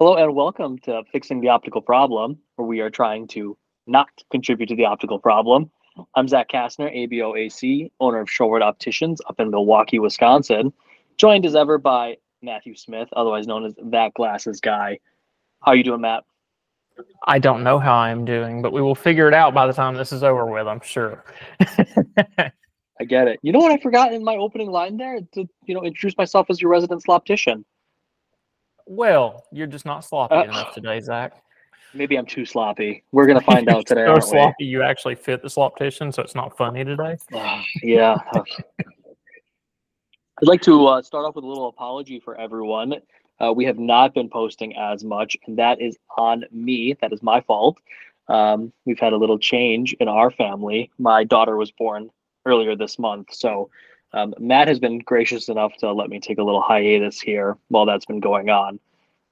Hello and welcome to Fixing the Optical Problem, where we are trying to not contribute to the optical problem. I'm Zach Kastner, ABOAC, owner of Shorewood Opticians up in Milwaukee, Wisconsin, joined as ever by Matthew Smith, otherwise known as That Glasses Guy. How are you doing, Matt? I don't know how I'm doing, but we will figure it out by the time this is over with, I'm sure. I get it. You know what I forgot in my opening line there? To you know, introduce myself as your resident sloptician. Well, you're just not sloppy Uh, enough today, Zach. Maybe I'm too sloppy. We're gonna find out today. so aren't we? sloppy you actually fit the sloptician, so it's not funny today. Ah, yeah. I'd like to uh, start off with a little apology for everyone. Uh, we have not been posting as much, and that is on me. That is my fault. Um, we've had a little change in our family. My daughter was born earlier this month, so um, Matt has been gracious enough to let me take a little hiatus here while that's been going on.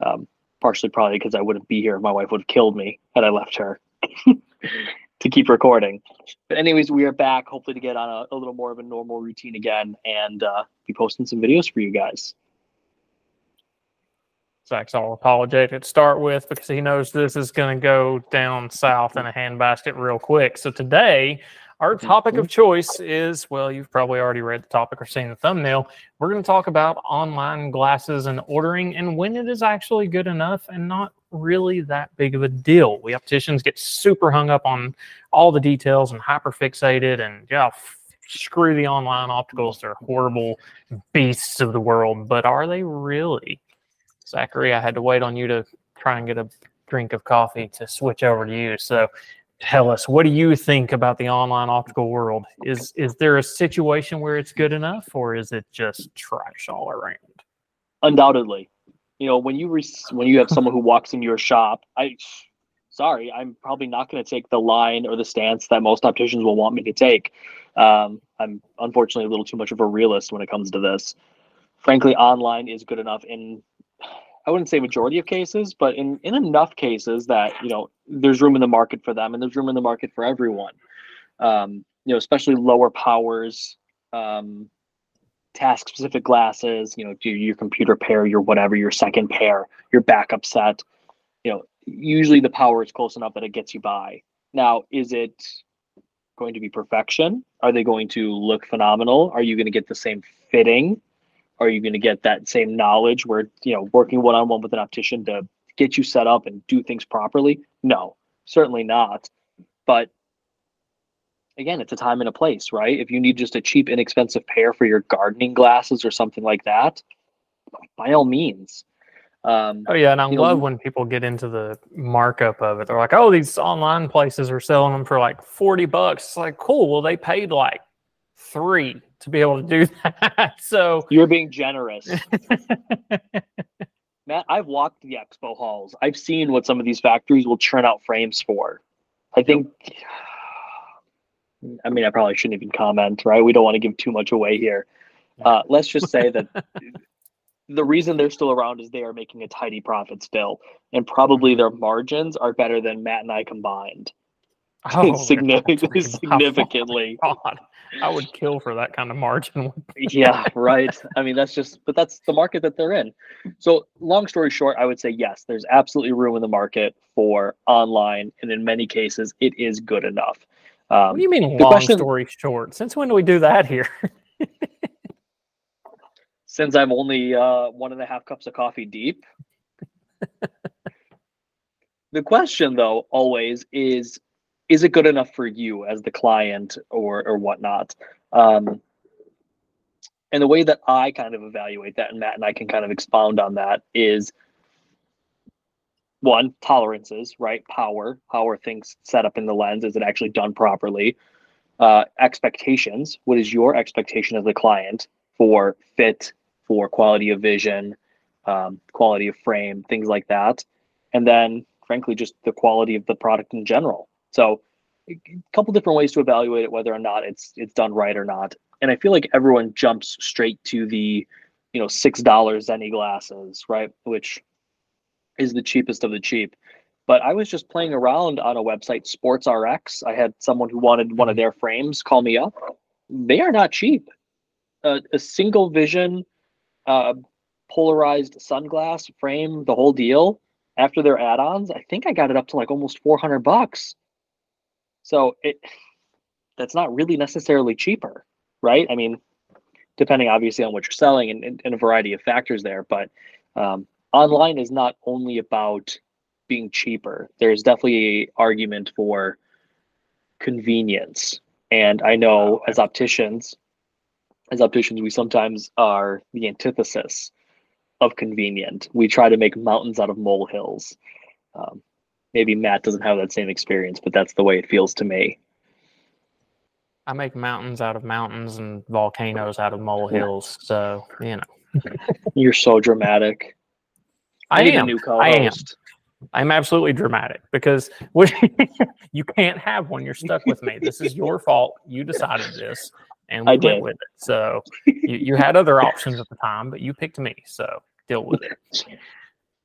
Um, partially, probably because I wouldn't be here. My wife would have killed me had I left her to keep recording. But anyways, we are back, hopefully to get on a, a little more of a normal routine again and uh, be posting some videos for you guys. Zach's all apologetic to start with because he knows this is going to go down south in a handbasket real quick. So today, our topic of choice is well, you've probably already read the topic or seen the thumbnail. We're going to talk about online glasses and ordering and when it is actually good enough and not really that big of a deal. We opticians get super hung up on all the details and hyper fixated and yeah, f- screw the online opticals. They're horrible beasts of the world, but are they really? Zachary, I had to wait on you to try and get a drink of coffee to switch over to you. So tell us, what do you think about the online optical world? Is is there a situation where it's good enough or is it just trash all around? Undoubtedly, you know when you re- when you have someone who walks into your shop, I sorry, I'm probably not going to take the line or the stance that most opticians will want me to take. Um, I'm unfortunately a little too much of a realist when it comes to this. Frankly, online is good enough in I wouldn't say majority of cases, but in in enough cases that you know there's room in the market for them, and there's room in the market for everyone. Um, you know, especially lower powers, um, task specific glasses. You know, do your computer pair, your whatever, your second pair, your backup set. You know, usually the power is close enough that it gets you by. Now, is it going to be perfection? Are they going to look phenomenal? Are you going to get the same fitting? Are you going to get that same knowledge where you know working one-on-one with an optician to get you set up and do things properly no certainly not but again it's a time and a place right if you need just a cheap inexpensive pair for your gardening glasses or something like that by all means um, Oh yeah, and I You know, love when people get into the markup of it. They're like, "Oh, these online places are selling them for like forty bucks." It's like, cool. Well, they paid like three to be able to do that. So you're being generous Matt, I've walked the expo halls. I've seen what some of these factories will churn out frames for. I think, I mean, I probably shouldn't even comment, right? We don't want to give too much away here. Uh, let's just say that the reason they're still around is they are making a tidy profit still, and probably their margins are better than Matt and I combined. Oh, significantly, that's- significantly. God, I would kill for that kind of margin. yeah, right. I mean, that's just, but that's the market that they're in. So, long story short, I would say yes, there's absolutely room in the market for online, and in many cases, it is good enough. Um, What do you mean, long question- story short? Since when do we do that here? since I'm only uh, one and a half cups of coffee deep. the question, though, always is is it good enough for you as the client or, or whatnot? Um, and the way that I kind of evaluate that, and Matt and I can kind of expound on that, is one, tolerances, right? Power, how are things set up in the lens? Is it actually done properly? Uh, expectations, what is your expectation as the client for fit, for quality of vision, um, quality of frame, things like that. And then, frankly, just the quality of the product in general. So, a couple different ways to evaluate it, whether or not it's it's done right or not. And I feel like everyone jumps straight to the, you know, six dollars Zenni glasses, right? Which is the cheapest of the cheap. But I was just playing around on a website, SportsRx. I had someone who wanted one of their frames call me up. They are not cheap. A, a single vision, uh, polarized sunglass frame, the whole deal, after their add-ons, I think I got it up to like almost 400 bucks. So it that's not really necessarily cheaper, right? I mean, depending obviously on what you're selling and, and, and a variety of factors there, but um, online is not only about being cheaper. There's definitely a argument for convenience. And I know as opticians, as opticians, we sometimes are the antithesis of convenient. We try to make mountains out of molehills. Um, maybe Matt doesn't have that same experience, but that's the way it feels to me. I make mountains out of mountains and volcanoes out of molehills. So, you know. You're so dramatic. I, I am. I am. I'm absolutely dramatic because you can't have one. You're stuck with me. This is your fault. You decided this, and we I went did. with it. So you, you had other options at the time, but you picked me. So deal with it.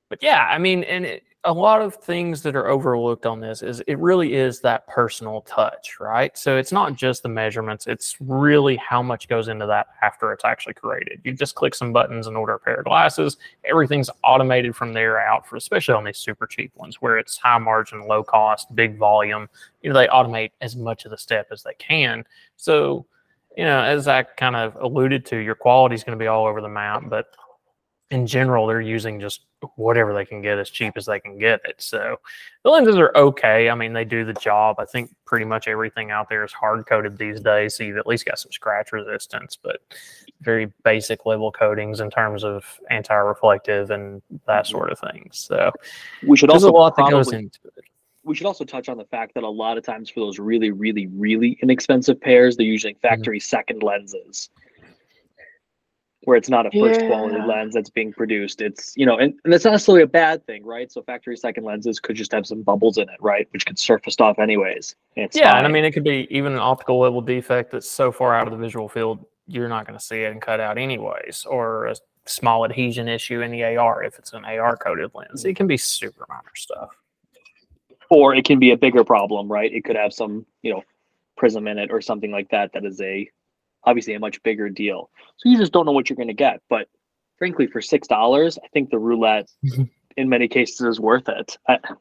But yeah, I mean, and it, a lot of things that are overlooked on this is it really is that personal touch, right? So it's not just the measurements, it's really how much goes into that after it's actually created. You just click some buttons and order a pair of glasses. Everything's automated from there out for especially on these super cheap ones where it's high margin, low cost, big volume. You know, they automate as much of the step as they can. So, you know, as I kind of alluded to, your quality is going to be all over the map, but in general, they're using just whatever they can get as cheap as they can get it. So the lenses are okay. I mean, they do the job. I think pretty much everything out there is hard coated these days. So you've at least got some scratch resistance, but very basic level coatings in terms of anti reflective and that mm-hmm. sort of thing. So we should also a lot probably, that goes into it. We should also touch on the fact that a lot of times for those really, really, really inexpensive pairs, they're using mm-hmm. factory mm-hmm. second lenses where it's not a first yeah. quality lens that's being produced. It's, you know, and, and that's not necessarily a bad thing, right? So factory second lenses could just have some bubbles in it, right? Which could surface off anyways. And yeah. Fine. And I mean, it could be even an optical level defect that's so far out of the visual field, you're not going to see it and cut out anyways, or a small adhesion issue in the AR if it's an AR coated lens. It can be super minor stuff. Or it can be a bigger problem, right? It could have some, you know, prism in it or something like that that is a obviously a much bigger deal. So you just don't know what you're going to get. But frankly, for six dollars, I think the roulette mm-hmm. in many cases is worth it. I, again,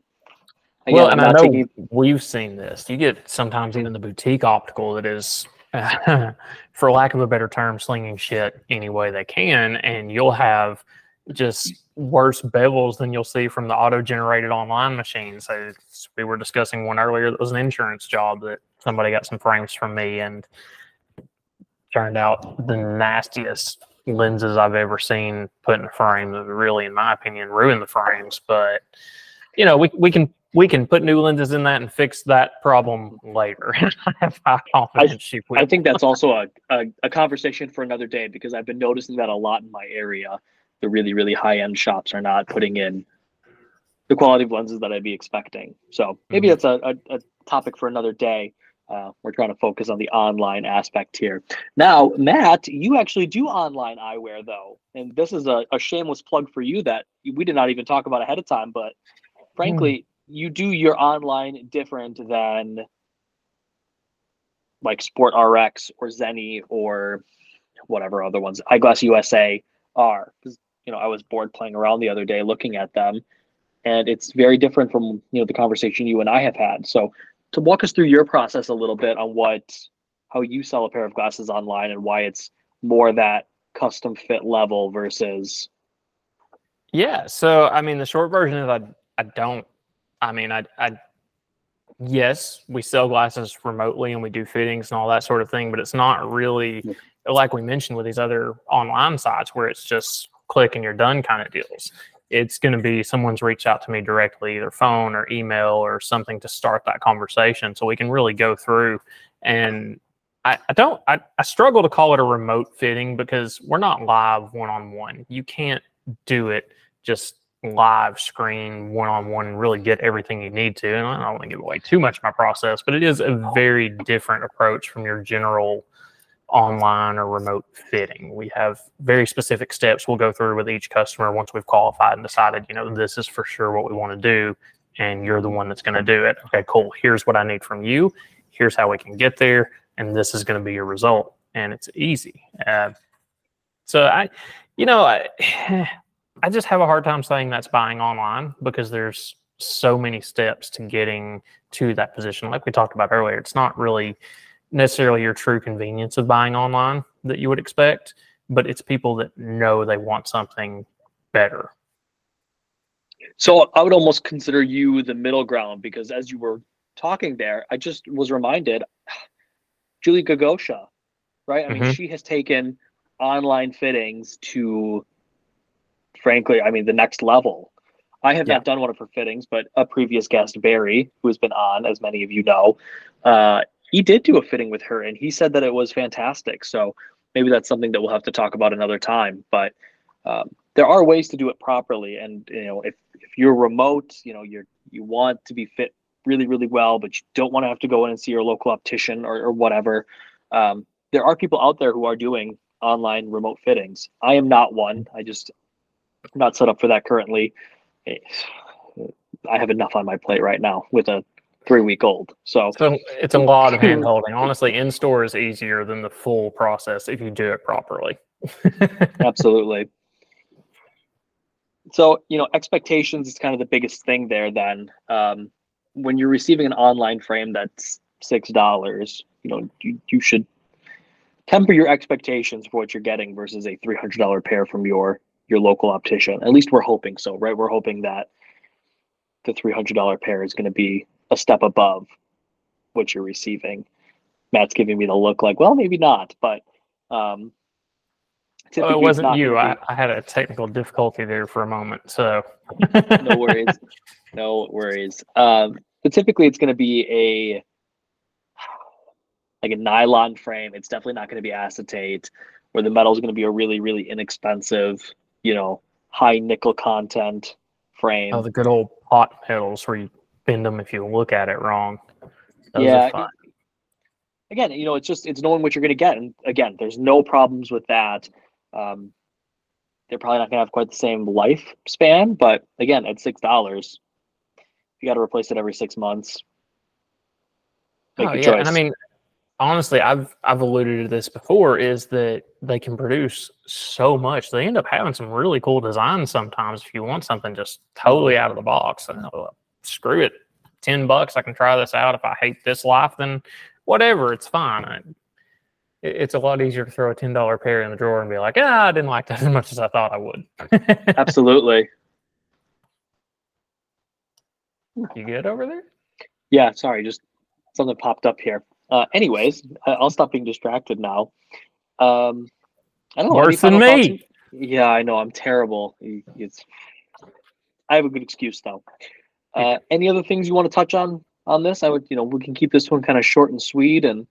well, and I know taking... we've seen this. You get sometimes even the boutique optical that is, for lack of a better term, slinging shit any way they can, and you'll have just worse bevels than you'll see from the auto-generated online machines. So we were discussing one earlier that was an insurance job that somebody got some frames from me, and turned out the nastiest lenses I've ever seen put in a frame that really, in my opinion, ruin the frames. But you know, we we can we can put new lenses in that and fix that problem later. I have high confidence I, I think that's also a, a, a conversation for another day because I've been noticing that a lot in my area. The really, really high end shops are not putting in the quality of lenses that I'd be expecting. So maybe mm-hmm. that's a, a, a topic for another day. Uh, we're trying to focus on the online aspect here. Now, Matt, you actually do online eyewear, though. And this is a, a shameless plug for you that we did not even talk about ahead of time. But frankly, mm. you do your online different than like Sport RX or Zenni or whatever other ones, Eyeglass USA are. Because, you know, I was bored playing around the other day looking at them. And it's very different from, you know, the conversation you and I have had. So to walk us through your process a little bit on what how you sell a pair of glasses online and why it's more that custom fit level versus yeah so i mean the short version is i i don't i mean i i yes we sell glasses remotely and we do fittings and all that sort of thing but it's not really mm-hmm. like we mentioned with these other online sites where it's just click and you're done kind of deals it's going to be someone's reached out to me directly, either phone or email or something to start that conversation. So we can really go through. And I, I don't, I, I struggle to call it a remote fitting because we're not live one on one. You can't do it just live screen one on one and really get everything you need to. And I don't want to give away too much of my process, but it is a very different approach from your general online or remote fitting. We have very specific steps we'll go through with each customer once we've qualified and decided, you know, this is for sure what we want to do. And you're the one that's going to do it. Okay, cool. Here's what I need from you. Here's how we can get there. And this is going to be your result. And it's easy. Uh, so I, you know, I, I just have a hard time saying that's buying online because there's so many steps to getting to that position. Like we talked about earlier, it's not really necessarily your true convenience of buying online that you would expect, but it's people that know they want something better. So I would almost consider you the middle ground because as you were talking there, I just was reminded Julie Gagosha, right? I mean, mm-hmm. she has taken online fittings to frankly, I mean, the next level. I have yeah. not done one of her fittings, but a previous guest, Barry, who has been on, as many of you know, uh, he did do a fitting with her and he said that it was fantastic. So maybe that's something that we'll have to talk about another time. But um, there are ways to do it properly. And, you know, if, if you're remote, you know, you're, you want to be fit really, really well, but you don't want to have to go in and see your local optician or, or whatever. Um, there are people out there who are doing online remote fittings. I am not one. I just I'm not set up for that currently. I have enough on my plate right now with a three week old. So, so it's a lot of hand holding. Honestly, in store is easier than the full process if you do it properly. Absolutely. So, you know, expectations is kind of the biggest thing there then. Um, when you're receiving an online frame that's six dollars, you know, you, you should temper your expectations for what you're getting versus a three hundred dollar pair from your your local optician. At least we're hoping so, right? We're hoping that the three hundred dollar pair is going to be a step above what you're receiving. Matt's giving me the look like, well, maybe not, but um, oh, it wasn't you. I, I, had a technical difficulty there for a moment, so no worries, no worries. Um, but typically, it's going to be a like a nylon frame. It's definitely not going to be acetate, where the metal is going to be a really, really inexpensive, you know, high nickel content frame. Oh, the good old pot metals where you them if you look at it wrong. Those yeah. Again, you know, it's just it's knowing what you're going to get, and again, there's no problems with that. Um, they're probably not going to have quite the same lifespan, but again, at six dollars, you got to replace it every six months. Make oh, yeah. Choice. And I mean, honestly, I've I've alluded to this before, is that they can produce so much. They end up having some really cool designs sometimes. If you want something just totally out of the box, and screw it, ten bucks, I can try this out. If I hate this life, then whatever, it's fine. I, it's a lot easier to throw a ten dollar pair in the drawer and be like, ah, I didn't like that as much as I thought I would. Absolutely. You good over there? Yeah, sorry, just something popped up here. Uh, anyways, I'll stop being distracted now. Um, I don't know. Worse than me. Yeah, I know. I'm terrible. It's. I have a good excuse though. Uh, any other things you want to touch on on this? I would, you know, we can keep this one kind of short and sweet and.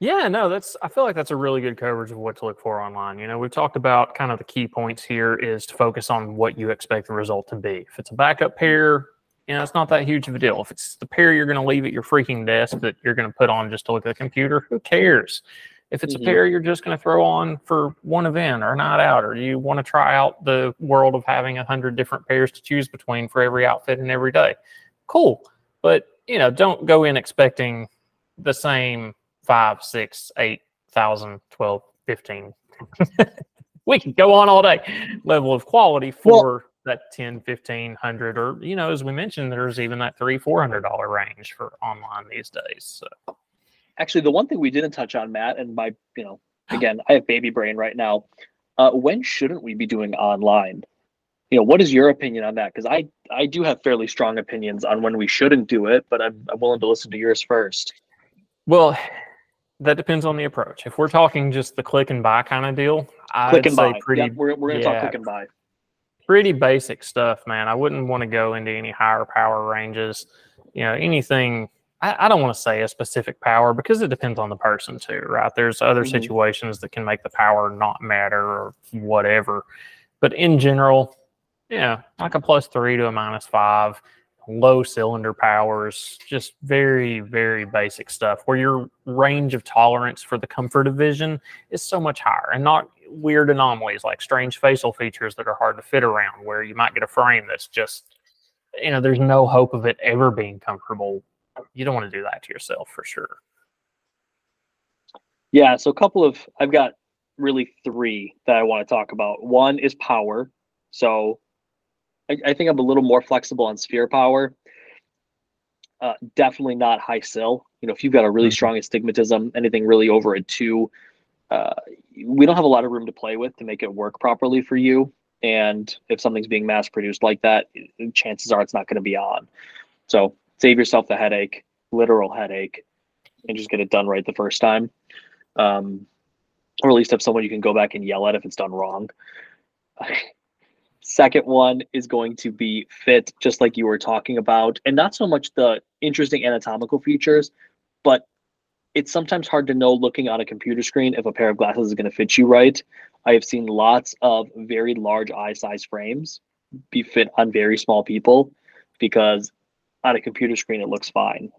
Yeah, no, that's. I feel like that's a really good coverage of what to look for online. You know, we've talked about kind of the key points here is to focus on what you expect the result to be. If it's a backup pair, you know, it's not that huge of a deal. If it's the pair you're going to leave at your freaking desk that you're going to put on just to look at the computer, who cares? If it's mm-hmm. a pair you're just going to throw on for one event or a night out, or you want to try out the world of having a hundred different pairs to choose between for every outfit and every day, cool. But you know, don't go in expecting the same five, six, eight thousand, twelve, fifteen. we can go on all day level of quality for well, that 10 1500 or you know as we mentioned there's even that three four hundred dollar range for online these days so actually the one thing we didn't touch on matt and my you know again i have baby brain right now uh, when shouldn't we be doing online you know what is your opinion on that because i i do have fairly strong opinions on when we shouldn't do it but i'm, I'm willing to listen to yours first well that depends on the approach if we're talking just the click and buy kind of deal click I'd and buy pretty yep, we're, we're gonna yeah, talk click and buy pretty basic stuff, man. I wouldn't want to go into any higher power ranges. You know, anything. I, I don't want to say a specific power because it depends on the person too, right? There's other mm-hmm. situations that can make the power not matter or whatever. But in general, yeah, like a plus three to a minus five, low cylinder powers, just very, very basic stuff where your range of tolerance for the comfort of vision is so much higher and not weird anomalies like strange facial features that are hard to fit around, where you might get a frame that's just, you know, there's no hope of it ever being comfortable. You don't want to do that to yourself for sure. Yeah. So, a couple of, I've got really three that I want to talk about. One is power. So I, I think I'm a little more flexible on sphere power. Uh, definitely not high cyl. You know, if you've got a really Mhm. strong astigmatism, anything really over a two, uh, we don't have a lot of room to play with to make it work properly for you. And if something's being mass produced like that, chances are it's not going to be on. So save yourself the headache, literal headache, and just get it done right the first time. Um, or at least have someone you can go back and yell at if it's done wrong. Second one is going to be fit, just like you were talking about, and not so much the interesting anatomical features, but it's sometimes hard to know looking on a computer screen if a pair of glasses is going to fit you right. I have seen lots of very large eye size frames be fit on very small people because on a computer screen it looks fine.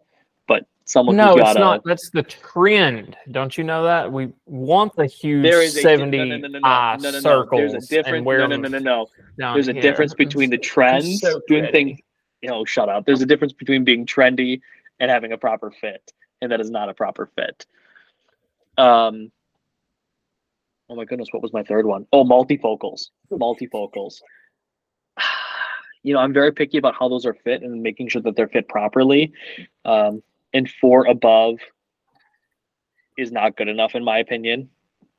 But someone No, it's a not. That's the trend. Don't you know that? We want the huge there is a 70 no, no, no, no, eye no, no, no. circles There's a difference. No, no, no, no, no. There's a here. difference between the trends so doing things. You know, shut up. There's a difference between being trendy and having a proper fit, and that is not a proper fit. Um. Oh my goodness, what was my third one? Oh, multifocals. Multifocals. You know, I'm very picky about how those are fit and making sure that they're fit properly. Um, and four above is not good enough, in my opinion.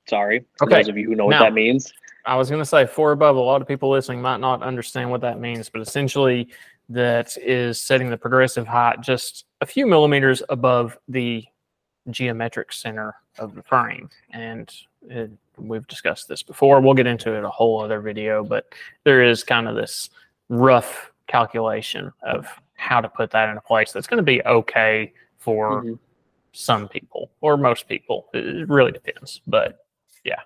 Sorry, for Okay, those of you who know what that means. I was going to say four above. A lot of people listening might not understand what that means, but essentially, that is setting the progressive height just a few millimeters above the geometric center of the frame. And it, we've discussed this before. We'll get into it a whole other video, but there is kind of this rough calculation of how to put that into place that's going to be okay for Mhm. some people or most people. It it really depends. But yeah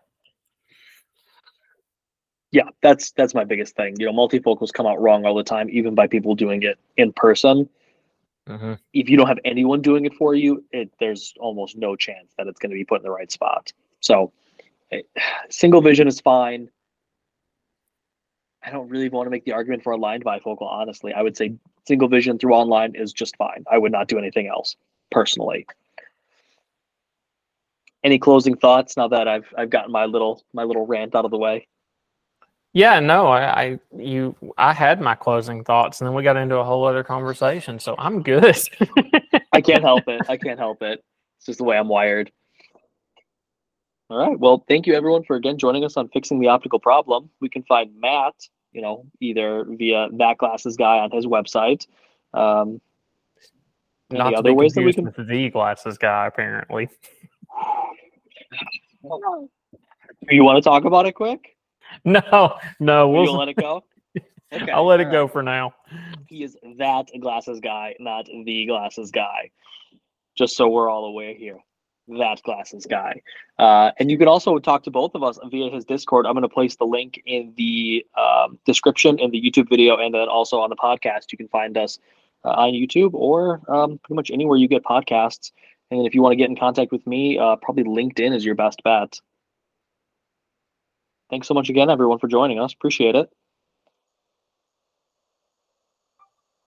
Yeah, that's that's my biggest thing you know multifocals come out wrong all the time even by people doing it in person if you don't have anyone doing it for you it there's almost no chance that it's going to be put in the right spot so eh, single vision is fine i don't really want to make the argument for aligned bifocal honestly i would say single vision through online is just fine i would not do anything else personally any closing thoughts now that i've i've gotten my little my little rant out of the way Yeah, no, I, I you I had my closing thoughts and then we got into a whole other conversation. So I'm good. I can't help it. I can't help it. It's just the way I'm wired. All right. Well, thank you everyone for again joining us on fixing the optical problem. We can find Matt, you know, either via that glasses guy on his website. Um, Not other ways that we can. with the glasses guy, apparently. You want to talk about it quick? No, no, you'll we'll let it go. Okay. I'll let it all go for now. He is that glasses guy, not the glasses guy. Just so we're all aware here. That glasses guy. Uh, and you can also talk to both of us via his Discord. I'm going to place the link in the um, description in the YouTube video and then also on the podcast. You can find us uh, on YouTube or um, pretty much anywhere you get podcasts. And if you want to get in contact with me, uh, probably LinkedIn is your best bet. Thanks so much again, everyone, for joining us. Appreciate it.